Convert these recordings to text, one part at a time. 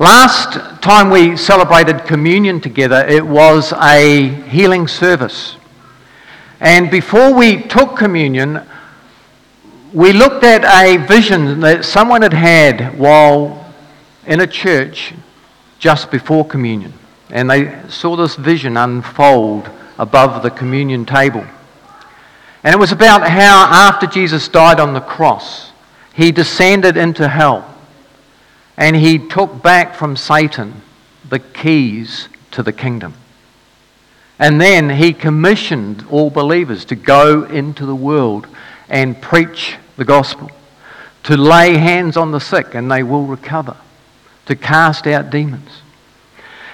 Last time we celebrated communion together, it was a healing service. And before we took communion, we looked at a vision that someone had had while in a church just before communion. And they saw this vision unfold above the communion table. And it was about how, after Jesus died on the cross, he descended into hell and he took back from Satan the keys to the kingdom. And then he commissioned all believers to go into the world and preach the gospel, to lay hands on the sick and they will recover, to cast out demons.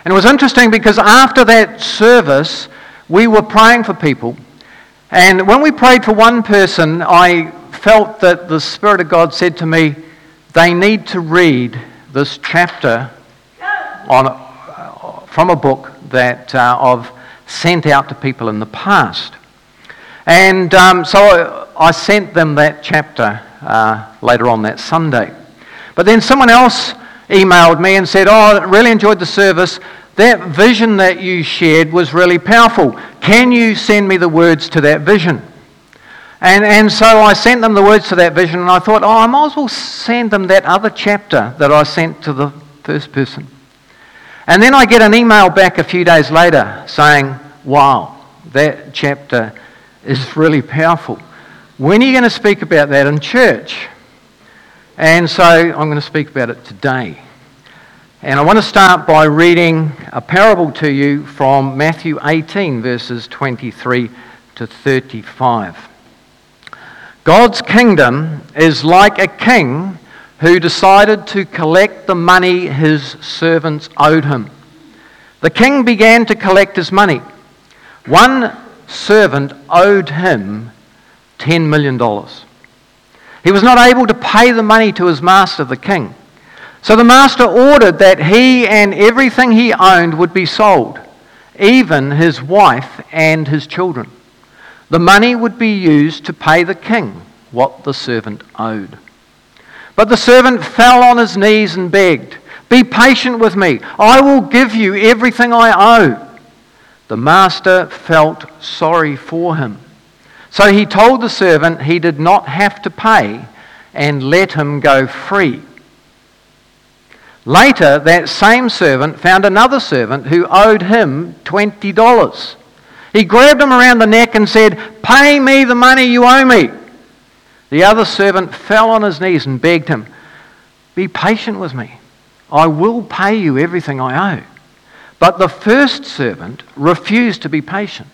And it was interesting because after that service, we were praying for people. And when we prayed for one person, I felt that the Spirit of God said to me, they need to read this chapter on, from a book that uh, I've sent out to people in the past. And um, so I sent them that chapter uh, later on that Sunday. But then someone else emailed me and said, Oh, I really enjoyed the service. That vision that you shared was really powerful. Can you send me the words to that vision? And, and so I sent them the words to that vision, and I thought, oh, I might as well send them that other chapter that I sent to the first person. And then I get an email back a few days later saying, wow, that chapter is really powerful. When are you going to speak about that in church? And so I'm going to speak about it today. And I want to start by reading a parable to you from Matthew 18, verses 23 to 35. God's kingdom is like a king who decided to collect the money his servants owed him. The king began to collect his money. One servant owed him $10 million. He was not able to pay the money to his master, the king. So the master ordered that he and everything he owned would be sold, even his wife and his children. The money would be used to pay the king what the servant owed. But the servant fell on his knees and begged, Be patient with me. I will give you everything I owe. The master felt sorry for him. So he told the servant he did not have to pay and let him go free. Later, that same servant found another servant who owed him $20. He grabbed him around the neck and said, Pay me the money you owe me. The other servant fell on his knees and begged him, Be patient with me. I will pay you everything I owe. But the first servant refused to be patient.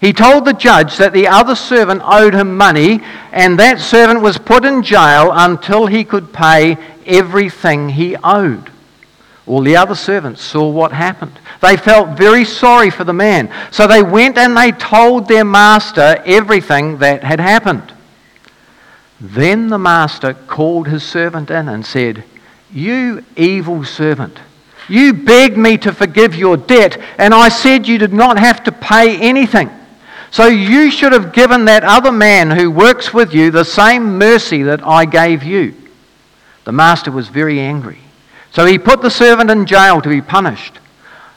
He told the judge that the other servant owed him money, and that servant was put in jail until he could pay everything he owed. All the other servants saw what happened. They felt very sorry for the man. So they went and they told their master everything that had happened. Then the master called his servant in and said, You evil servant, you begged me to forgive your debt, and I said you did not have to pay anything. So you should have given that other man who works with you the same mercy that I gave you. The master was very angry. So he put the servant in jail to be punished.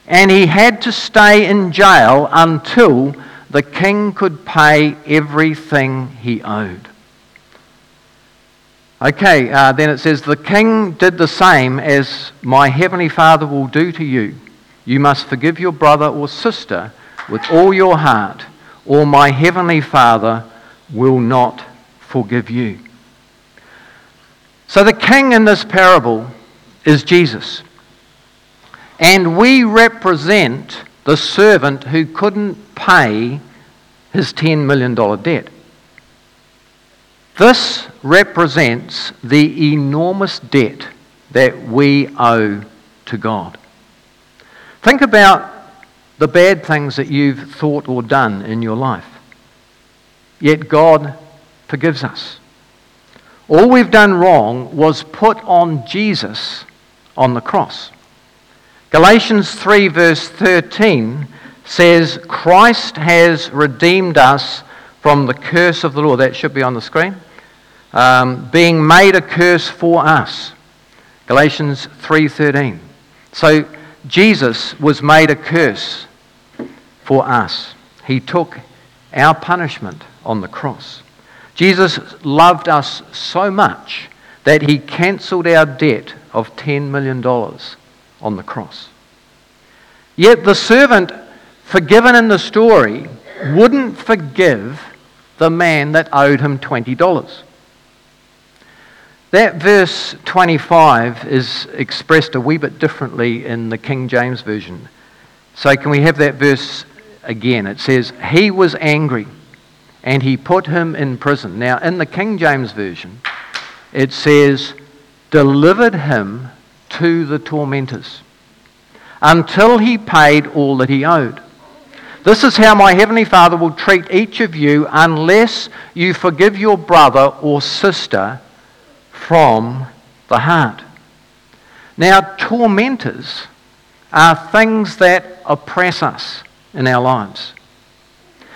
And he had to stay in jail until the king could pay everything he owed. Okay, uh, then it says, The king did the same as my heavenly Father will do to you. You must forgive your brother or sister with all your heart, or my heavenly Father will not forgive you. So the king in this parable is Jesus. And we represent the servant who couldn't pay his $10 million debt. This represents the enormous debt that we owe to God. Think about the bad things that you've thought or done in your life. Yet God forgives us. All we've done wrong was put on Jesus on the cross. Galatians 3, verse 13 says, Christ has redeemed us from the curse of the law. That should be on the screen um, being made a curse for us. Galatians 3:13. So Jesus was made a curse for us. He took our punishment on the cross. Jesus loved us so much that he cancelled our debt of $10 million on the cross. Yet the servant, forgiven in the story, wouldn't forgive the man that owed him $20. That verse 25 is expressed a wee bit differently in the King James Version. So, can we have that verse again? It says, He was angry and he put him in prison. Now, in the King James Version, it says, delivered him to the tormentors until he paid all that he owed. This is how my heavenly Father will treat each of you unless you forgive your brother or sister from the heart. Now, tormentors are things that oppress us in our lives.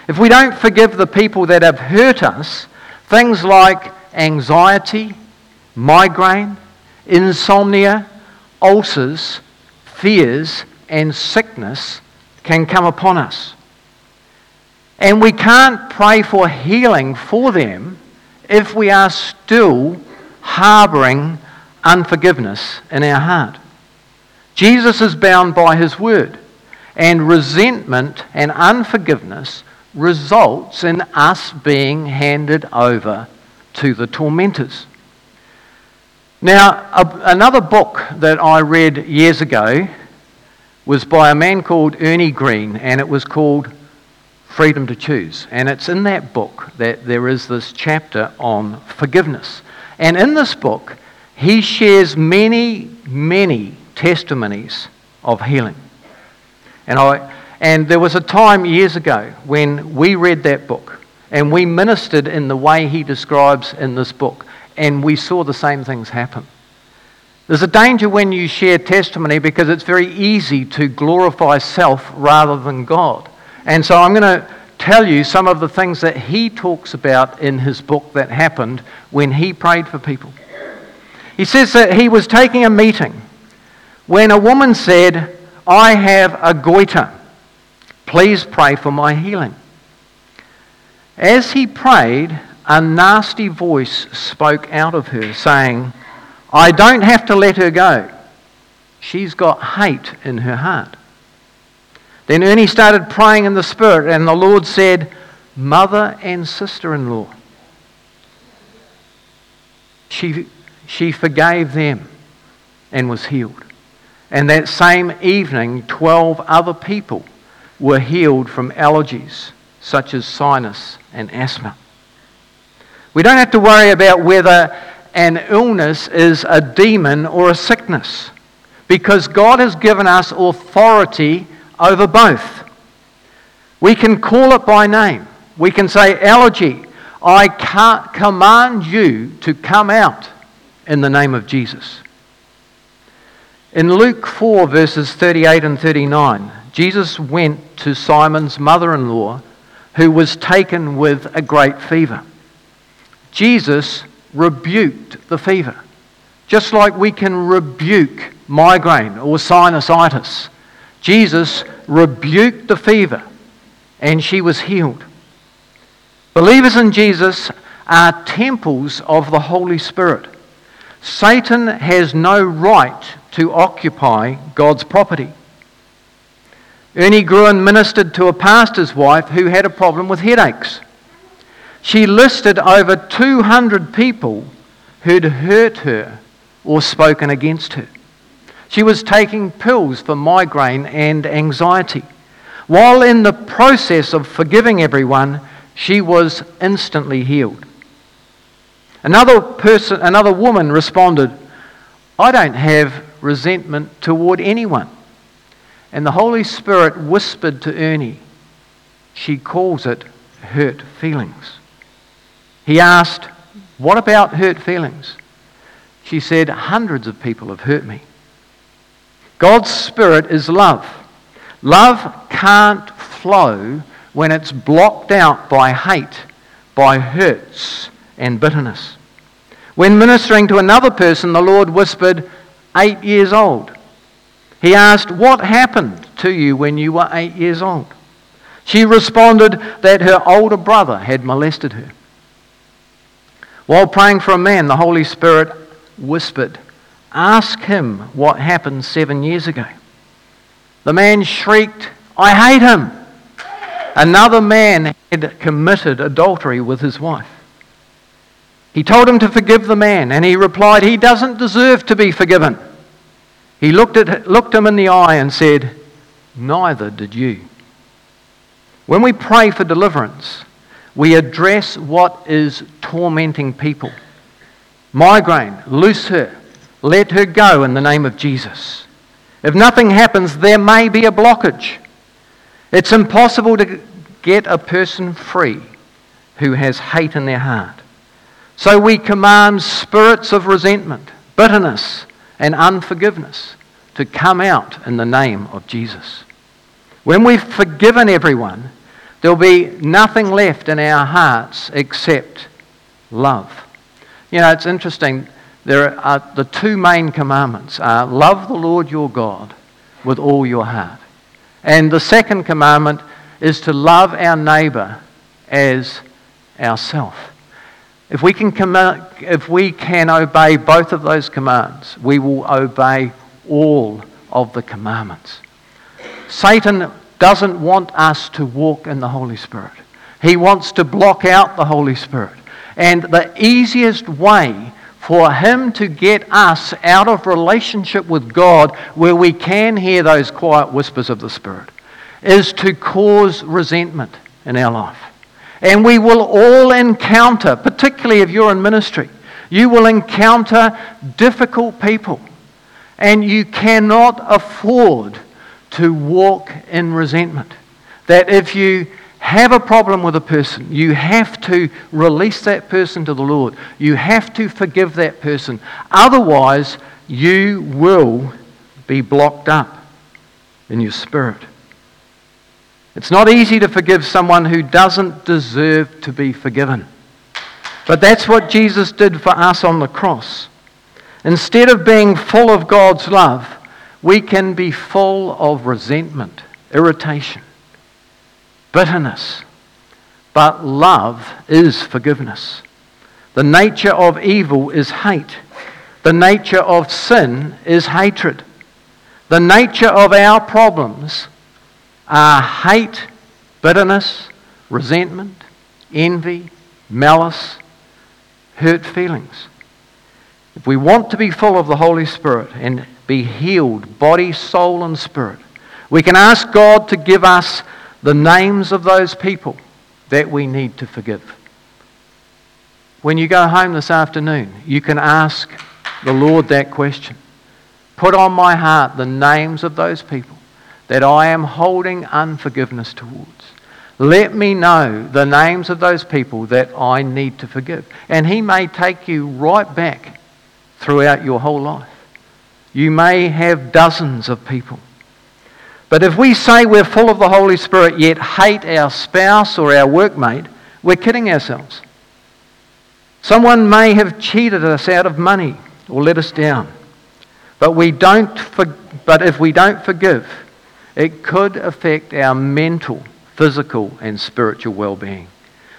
If we don't forgive the people that have hurt us, things like anxiety, migraine, insomnia, ulcers, fears, and sickness can come upon us. And we can't pray for healing for them if we are still harboring unforgiveness in our heart. Jesus is bound by his word, and resentment and unforgiveness results in us being handed over to the tormentors. Now, a, another book that I read years ago was by a man called Ernie Gruen, and it was called Freedom to Choose. And it's in that book that there is this chapter on forgiveness. And in this book, he shares many, many testimonies of healing. And, I, and there was a time years ago when we read that book and we ministered in the way he describes in this book and we saw the same things happen. There's a danger when you share testimony because it's very easy to glorify self rather than God. And so I'm going to tell you some of the things that he talks about in his book that happened when he prayed for people. He says that he was taking a meeting when a woman said, I have a goiter. Please pray for my healing. As he prayed, a nasty voice spoke out of her, saying, I don't have to let her go. She's got hate in her heart. Then Ernie started praying in the Spirit, and the Lord said, Mother and sister in law. She, she forgave them and was healed. And that same evening, 12 other people were healed from allergies such as sinus and asthma. We don't have to worry about whether an illness is a demon or a sickness because God has given us authority over both. We can call it by name. We can say, Allergy, I can't command you to come out in the name of Jesus. In Luke 4, verses 38 and 39, Jesus went to Simon's mother in law, who was taken with a great fever. Jesus rebuked the fever, just like we can rebuke migraine or sinusitis. Jesus rebuked the fever and she was healed. Believers in Jesus are temples of the Holy Spirit. Satan has no right to occupy God's property. Ernie Gruen ministered to a pastor's wife who had a problem with headaches she listed over 200 people who'd hurt her or spoken against her. She was taking pills for migraine and anxiety. While in the process of forgiving everyone, she was instantly healed. Another person, another woman responded, I don't have resentment toward anyone. And the Holy Spirit whispered to Ernie, she calls it hurt feelings. He asked, What about hurt feelings? She said, Hundreds of people have hurt me. God's Spirit is love. Love can't flow when it's blocked out by hate, by hurts and bitterness. When ministering to another person, the Lord whispered, Eight years old. He asked, What happened to you when you were eight years old? She responded that her older brother had molested her. While praying for a man, the Holy Spirit whispered, Ask him what happened seven years ago. The man shrieked, I hate him. Another man had committed adultery with his wife. He told him to forgive the man, and he replied, He doesn't deserve to be forgiven. He looked, at, looked him in the eye and said, Neither did you. When we pray for deliverance, we address what is tormenting people. Migraine, loose her, let her go in the name of Jesus. If nothing happens, there may be a blockage. It's impossible to get a person free who has hate in their heart. So we command spirits of resentment, bitterness, and unforgiveness to come out in the name of Jesus. When we've forgiven everyone, there'll be nothing left in our hearts except love. You know, it's interesting. There are the two main commandments are love the Lord your God with all your heart. And the second commandment is to love our neighbor as ourself. If we can, if we can obey both of those commands, we will obey all of the commandments. Satan doesn't want us to walk in the Holy Spirit. He wants to block out the Holy Spirit. And the easiest way for him to get us out of relationship with God, where we can hear those quiet whispers of the Spirit, is to cause resentment in our life. And we will all encounter, particularly if you're in ministry, you will encounter difficult people. And you cannot afford to walk in resentment. That if you have a problem with a person, you have to release that person to the Lord. You have to forgive that person. Otherwise, you will be blocked up in your spirit. It's not easy to forgive someone who doesn't deserve to be forgiven. But that's what Jesus did for us on the cross. Instead of being full of God's love, we can be full of resentment, irritation, bitterness. But love is forgiveness. The nature of evil is hate. The nature of sin is hatred. The nature of our problems are hate, bitterness, resentment, envy, malice, hurt feelings. If we want to be full of the Holy Spirit and be healed, body, soul, and spirit, we can ask God to give us the names of those people that we need to forgive. When you go home this afternoon, you can ask the Lord that question. Put on my heart the names of those people that I am holding unforgiveness towards. Let me know the names of those people that I need to forgive. And He may take you right back throughout your whole life. You may have dozens of people. But if we say we're full of the Holy Spirit yet hate our spouse or our workmate, we're kidding ourselves. Someone may have cheated us out of money or let us down. But, we don't for, but if we don't forgive, it could affect our mental, physical, and spiritual well being.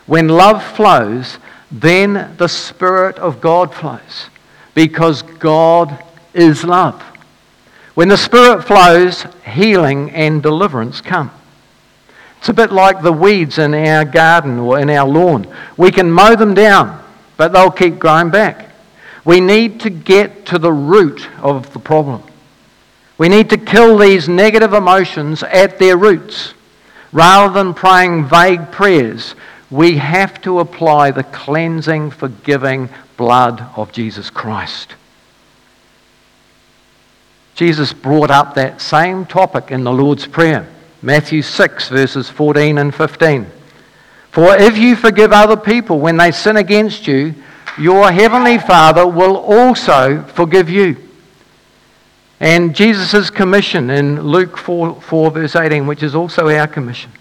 When love flows, then the Spirit of God flows because God is love. When the Spirit flows, healing and deliverance come. It's a bit like the weeds in our garden or in our lawn. We can mow them down, but they'll keep growing back. We need to get to the root of the problem. We need to kill these negative emotions at their roots. Rather than praying vague prayers, we have to apply the cleansing, forgiving blood of Jesus Christ. Jesus brought up that same topic in the Lord's Prayer, Matthew 6, verses 14 and 15. For if you forgive other people when they sin against you, your heavenly Father will also forgive you. And Jesus' commission in Luke 4, 4, verse 18, which is also our commission.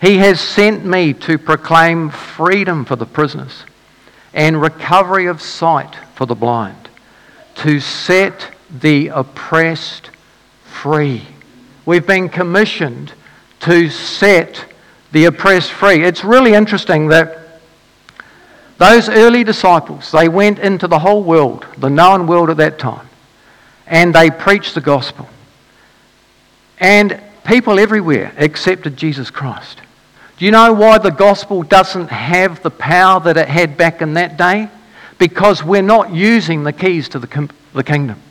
He has sent me to proclaim freedom for the prisoners and recovery of sight for the blind, to set the oppressed free. We've been commissioned to set the oppressed free. It's really interesting that those early disciples, they went into the whole world, the known world at that time, and they preached the gospel. And people everywhere accepted Jesus Christ. Do you know why the gospel doesn't have the power that it had back in that day? Because we're not using the keys to the, the kingdom.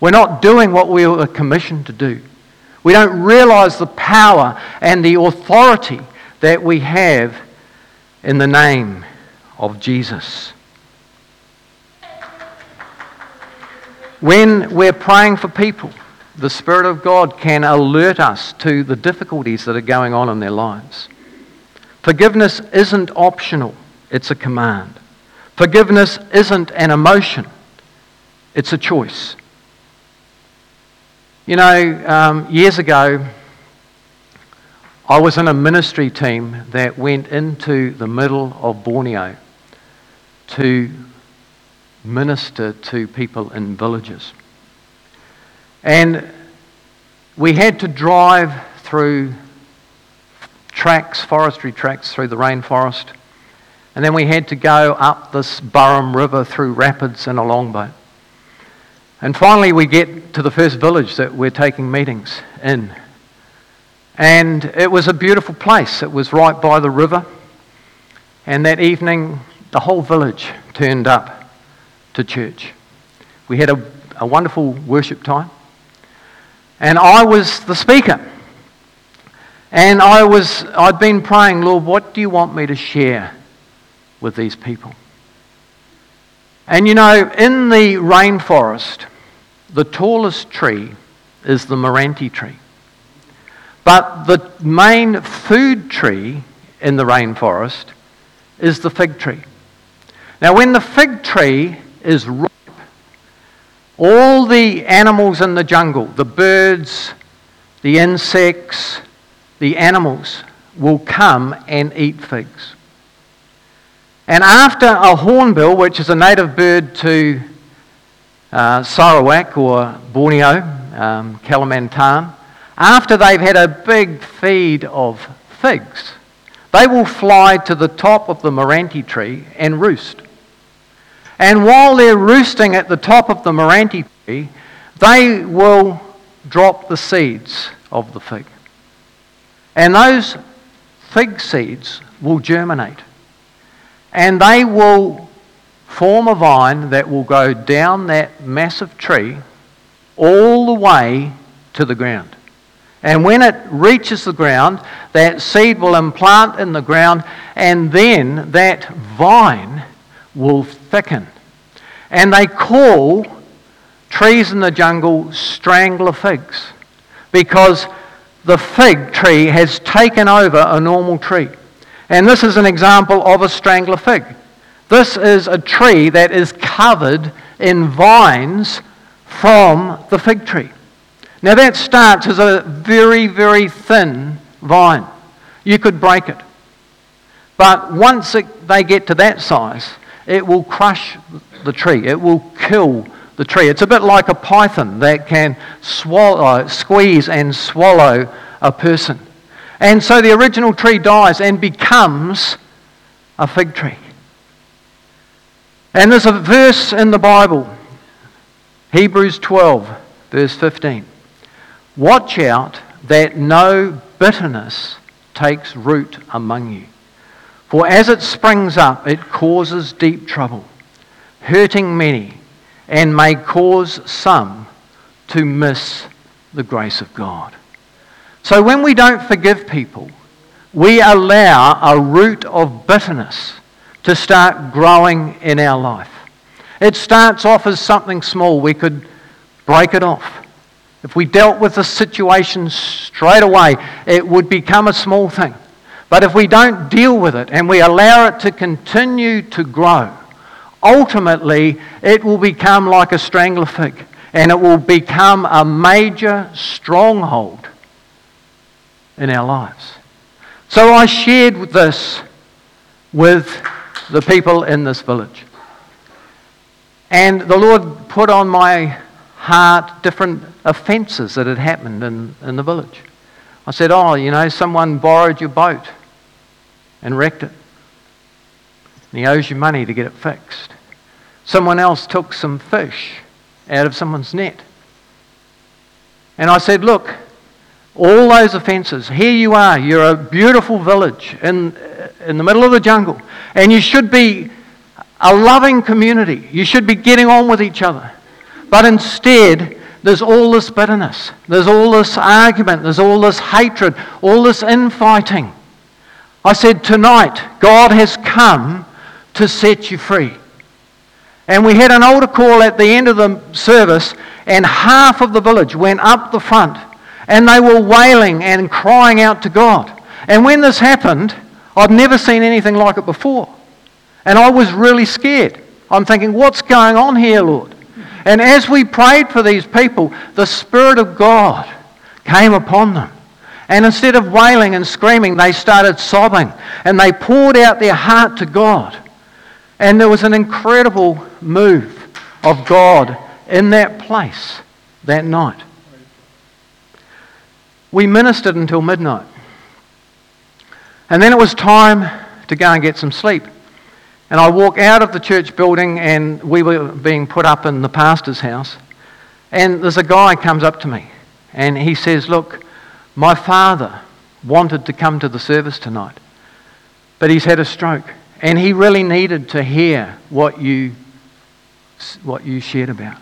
We're not doing what we were commissioned to do. We don't realize the power and the authority that we have in the name of Jesus. When we're praying for people, the Spirit of God can alert us to the difficulties that are going on in their lives. Forgiveness isn't optional, it's a command. Forgiveness isn't an emotion, it's a choice. You know, um, years ago, I was in a ministry team that went into the middle of Borneo to minister to people in villages. And we had to drive through tracks, forestry tracks through the rainforest. And then we had to go up this Baram River through rapids in a longboat. And finally, we get to the first village that we're taking meetings in. And it was a beautiful place. It was right by the river. And that evening, the whole village turned up to church. We had a, a wonderful worship time. And I was the speaker. And I was, I'd been praying, Lord, what do you want me to share with these people? And you know, in the rainforest, the tallest tree is the Meranti tree. But the main food tree in the rainforest is the fig tree. Now, when the fig tree is ripe, all the animals in the jungle, the birds, the insects, the animals, will come and eat figs. And after a hornbill, which is a native bird to uh, Sarawak or Borneo, um, Kalimantan, after they've had a big feed of figs, they will fly to the top of the Meranti tree and roost. And while they're roosting at the top of the Meranti tree, they will drop the seeds of the fig. And those fig seeds will germinate. And they will form a vine that will go down that massive tree all the way to the ground. And when it reaches the ground, that seed will implant in the ground, and then that vine will thicken. And they call trees in the jungle strangler figs because the fig tree has taken over a normal tree. And this is an example of a strangler fig. This is a tree that is covered in vines from the fig tree. Now, that starts as a very, very thin vine. You could break it. But once it, they get to that size, it will crush the tree, it will kill the tree. It's a bit like a python that can swallow, uh, squeeze and swallow a person. And so the original tree dies and becomes a fig tree. And there's a verse in the Bible, Hebrews 12, verse 15. Watch out that no bitterness takes root among you. For as it springs up, it causes deep trouble, hurting many, and may cause some to miss the grace of God. So when we don't forgive people, we allow a root of bitterness to start growing in our life. It starts off as something small. We could break it off. If we dealt with the situation straight away, it would become a small thing. But if we don't deal with it and we allow it to continue to grow, ultimately it will become like a strangler fig and it will become a major stronghold in our lives. So I shared this with the people in this village. And the Lord put on my heart, different offences that had happened in, in the village. I said, Oh, you know, someone borrowed your boat and wrecked it. And he owes you money to get it fixed. Someone else took some fish out of someone's net. And I said, Look, all those offences, here you are, you're a beautiful village in, in the middle of the jungle, and you should be a loving community. You should be getting on with each other. But instead, there's all this bitterness, there's all this argument, there's all this hatred, all this infighting. I said, Tonight, God has come to set you free. And we had an altar call at the end of the service, and half of the village went up the front, and they were wailing and crying out to God. And when this happened, I'd never seen anything like it before. And I was really scared. I'm thinking, what's going on here, Lord? And as we prayed for these people, the Spirit of God came upon them. And instead of wailing and screaming, they started sobbing and they poured out their heart to God. And there was an incredible move of God in that place that night. We ministered until midnight. And then it was time to go and get some sleep. And I walk out of the church building, and we were being put up in the pastor's house. And there's a guy comes up to me, and he says, Look, my father wanted to come to the service tonight, but he's had a stroke, and he really needed to hear what you, what you shared about.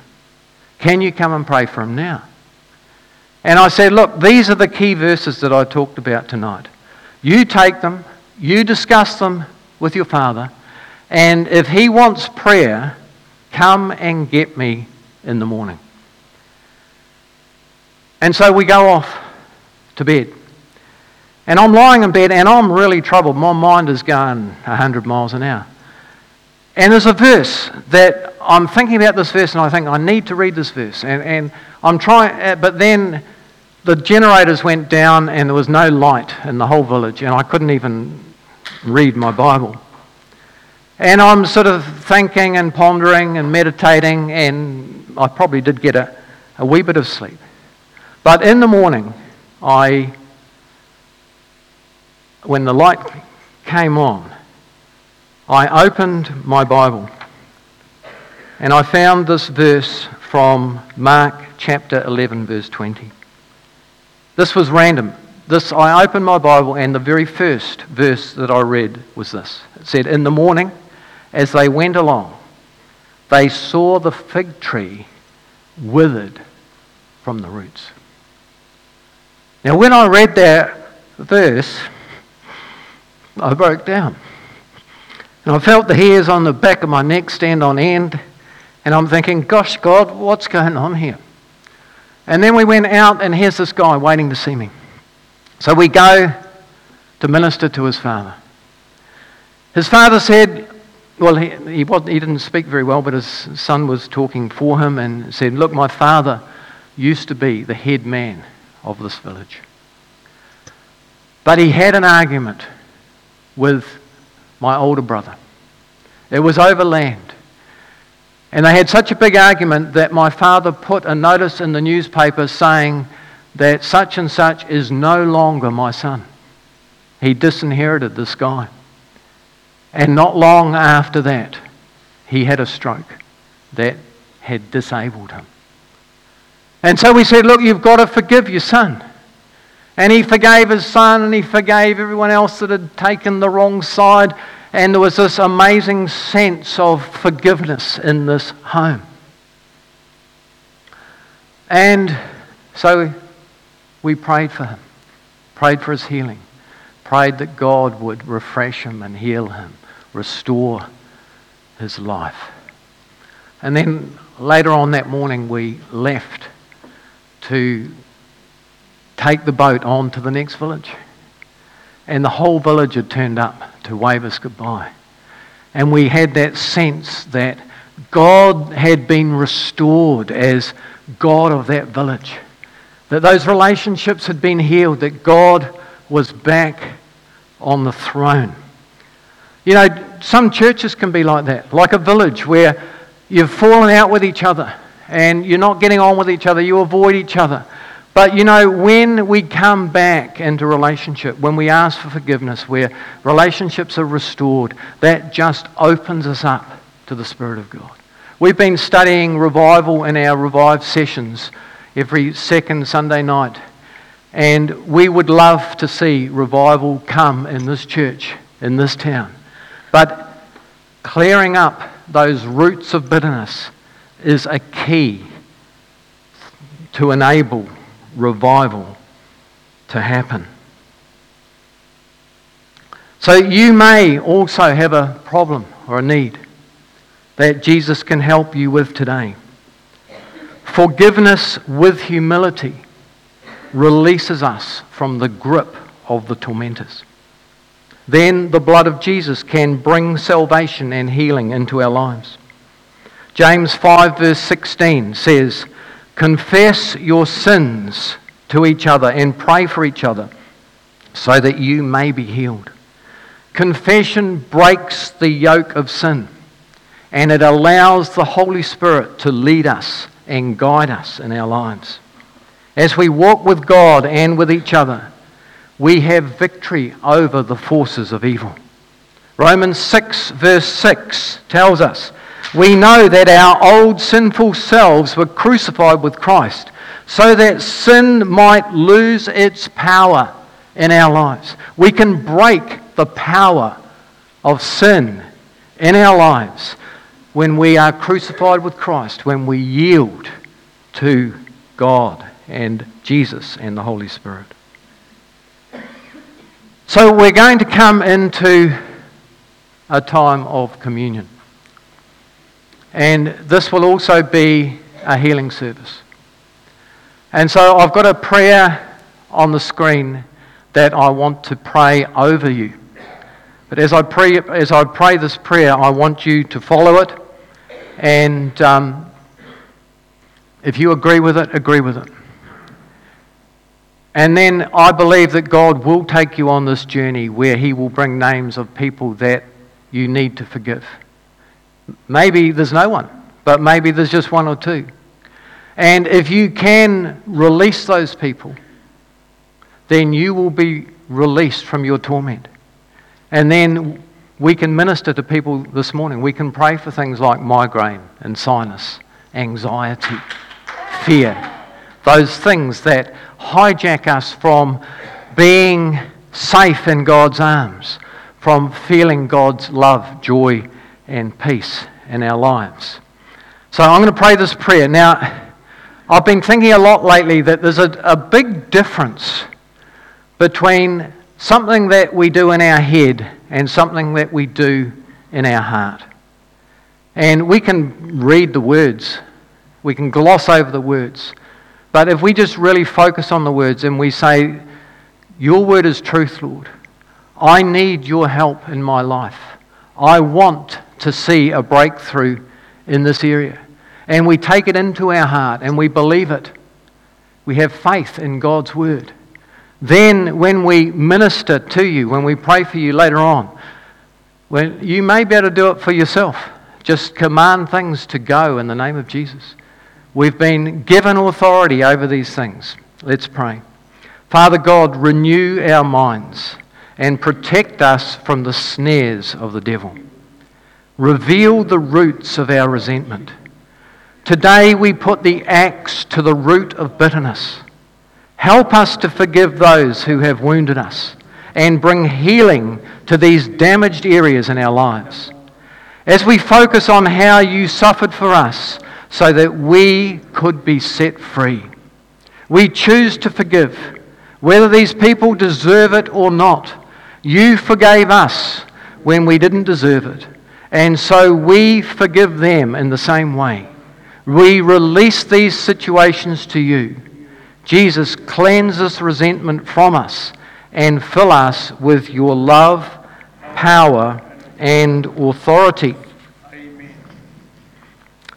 Can you come and pray for him now? And I said, Look, these are the key verses that I talked about tonight. You take them, you discuss them with your father, and if he wants prayer, come and get me in the morning. And so we go off to bed. And I'm lying in bed and I'm really troubled. My mind is going 100 miles an hour. And there's a verse that I'm thinking about this verse and I think I need to read this verse. And, and I'm trying, uh, but then the generators went down and there was no light in the whole village and I couldn't even read my Bible. And I'm sort of thinking and pondering and meditating, and I probably did get a, a wee bit of sleep. But in the morning, I, when the light came on, I opened my Bible and I found this verse from Mark chapter 11, verse 20. This was random. This, I opened my Bible, and the very first verse that I read was this. It said, In the morning, as they went along, they saw the fig tree withered from the roots. Now, when I read that verse, I broke down. And I felt the hairs on the back of my neck stand on end. And I'm thinking, gosh, God, what's going on here? And then we went out, and here's this guy waiting to see me. So we go to minister to his father. His father said, well, he, he, he didn't speak very well, but his son was talking for him and said, Look, my father used to be the head man of this village. But he had an argument with my older brother. It was over land. And they had such a big argument that my father put a notice in the newspaper saying that such and such is no longer my son. He disinherited this guy. And not long after that, he had a stroke that had disabled him. And so we said, Look, you've got to forgive your son. And he forgave his son and he forgave everyone else that had taken the wrong side. And there was this amazing sense of forgiveness in this home. And so we prayed for him, prayed for his healing, prayed that God would refresh him and heal him restore his life. And then later on that morning, we left to take the boat on to the next village. And the whole village had turned up to wave us goodbye. And we had that sense that God had been restored as God of that village. That those relationships had been healed, that God was back on the throne. You know, some churches can be like that, like a village where you've fallen out with each other and you're not getting on with each other, you avoid each other. But you know, when we come back into relationship, when we ask for forgiveness, where relationships are restored, that just opens us up to the Spirit of God. We've been studying revival in our revive sessions every second Sunday night. And we would love to see revival come in this church, in this town. But clearing up those roots of bitterness is a key to enable revival to happen. So you may also have a problem or a need that Jesus can help you with today. Forgiveness with humility releases us from the grip of the tormentors. Then the blood of Jesus can bring salvation and healing into our lives. James 5, verse 16 says, Confess your sins to each other and pray for each other so that you may be healed. Confession breaks the yoke of sin and it allows the Holy Spirit to lead us and guide us in our lives. As we walk with God and with each other, we have victory over the forces of evil. Romans 6, verse 6 tells us we know that our old sinful selves were crucified with Christ so that sin might lose its power in our lives. We can break the power of sin in our lives when we are crucified with Christ, when we yield to God and Jesus and the Holy Spirit. So we're going to come into a time of communion. And this will also be a healing service. And so I've got a prayer on the screen that I want to pray over you. But as I pray, as I pray this prayer, I want you to follow it. And um, if you agree with it, agree with it. And then I believe that God will take you on this journey where He will bring names of people that you need to forgive. Maybe there's no one, but maybe there's just one or two. And if you can release those people, then you will be released from your torment. And then we can minister to people this morning. We can pray for things like migraine and sinus, anxiety, fear, those things that hijack us from being safe in God's arms, from feeling God's love, joy, and peace in our lives. So I'm going to pray this prayer. Now, I've been thinking a lot lately that there's a, a big difference between something that we do in our head and something that we do in our heart. And we can read the words, we can gloss over the words. But if we just really focus on the words and we say, Your word is truth, Lord, I need your help in my life. I want to see a breakthrough in this area. And we take it into our heart and we believe it. We have faith in God's word. Then, when we minister to you, when we pray for you later on, when you may be able to do it for yourself. Just command things to go in the name of Jesus. We've been given authority over these things. Let's pray. Father God, renew our minds and protect us from the snares of the devil. Reveal the roots of our resentment. Today we put the axe to the root of bitterness. Help us to forgive those who have wounded us and bring healing to these damaged areas in our lives. As we focus on how you suffered for us, so that we could be set free. We choose to forgive, whether these people deserve it or not. You forgave us when we didn't deserve it. And so we forgive them in the same way. We release these situations to you. Jesus, cleanse this resentment from us and fill us with your love, power, and authority.